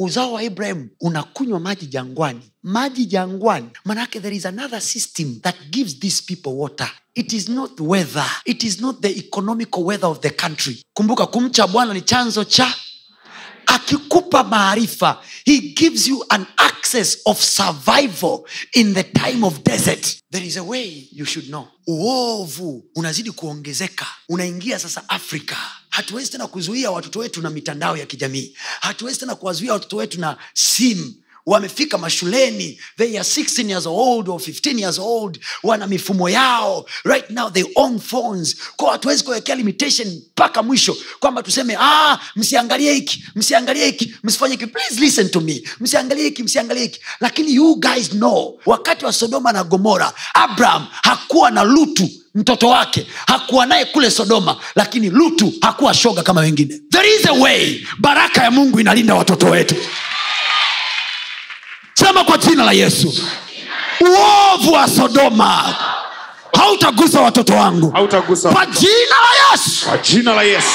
uzao wa ibrahim unakunywa maji jangwani. Maji jangwani manake there is another system that gives these people water. It is not weather. It is not the economical weather of the country. Kumbuka kumcha bwana ni chanzo cha akikupa maarifa. He gives you an access of survival in the time of desert. There is a way you should know. Uovu unazidi kuongezeka. Unaingia sasa afrika hatuwezi tena kuzuia watoto wetu na mitandao ya kijamii. Hatuwezi tena kuwazuia watoto wetu na simu. Wamefika mashuleni they are 16 years old or 15 years old wana mifumo yao. Right now they own phones. Kwa hatuwezi kuwekea limitation mpaka mwisho kwamba tuseme ah, msiangalie hiki msiangalie hiki msifanye hiki. Please listen to me. Msiangalie hiki msiangalie hiki. Lakini you guys know wakati wa sodoma na gomora abraham hakuwa na lutu mtoto wake hakuwa naye kule sodoma lakini lutu hakuwa shoga kama wengine. There is a way. Baraka ya mungu inalinda watoto wetu. Sema kwa jina la yesu. Uovu wa sodoma hautagusa watoto wangu. Hautagusa kwa jina la yesu. Kwa jina la yesu.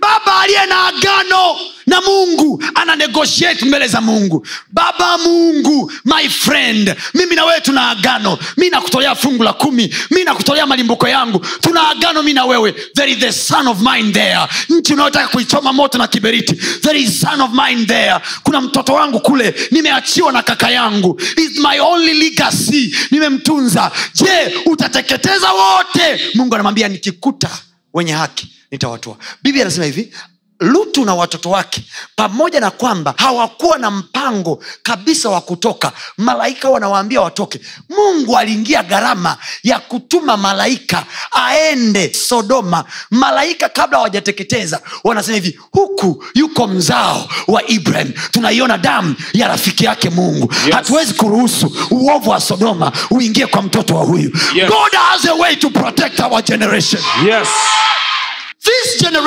Baba aliye na agano na mungu ana negotiate mbele za mungu. Baba mungu my friend mimi na wewe tuna agano. Mi nakutolea fungu la kumi. Mi nakutolea malimbuko yangu. Tuna agano mi na wewe. There is the son of mine there. Nchi unayotaka kuichoma moto na kiberiti there is son of mine there. Kuna mtoto wangu kule nimeachiwa na kaka yangu. Is my only legacy. Nimemtunza. Je utateketeza wote? Mungu anamwambia nikikuta wenye haki nitawatoa. Biblia anasema hivi lutu na watoto wake pamoja na kwamba hawakuwa na mpango kabisa wa kutoka. Malaika wanawaambia watoke. Mungu aliingia gharama ya kutuma malaika aende sodoma. Malaika kabla hawajateketeza wanasema hivi huku yuko mzao wa ibrahim. Tunaiona damu ya rafiki yake mungu. Yes. hatuwezi kuruhusu uovu wa sodoma uingie kwa mtoto wa huyu. Yes. god has a way to protect our generation. Yes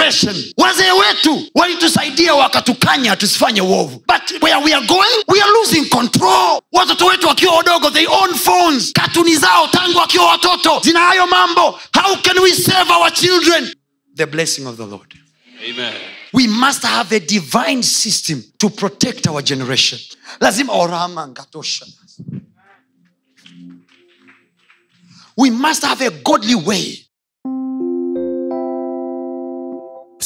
generation. Wazee wetu walitusaidia wakatukanya tusifanye uovu. But where we are going we are losing control. Watoto wetu wakiwa wadogo they own phones. Katuni zao tangu wakiwa watoto. Zina hayo mambo how can we save our children? The blessing of the lord. Amen. We must have a divine system to protect our generation. Lazima orama ngatosha. We must have a godly way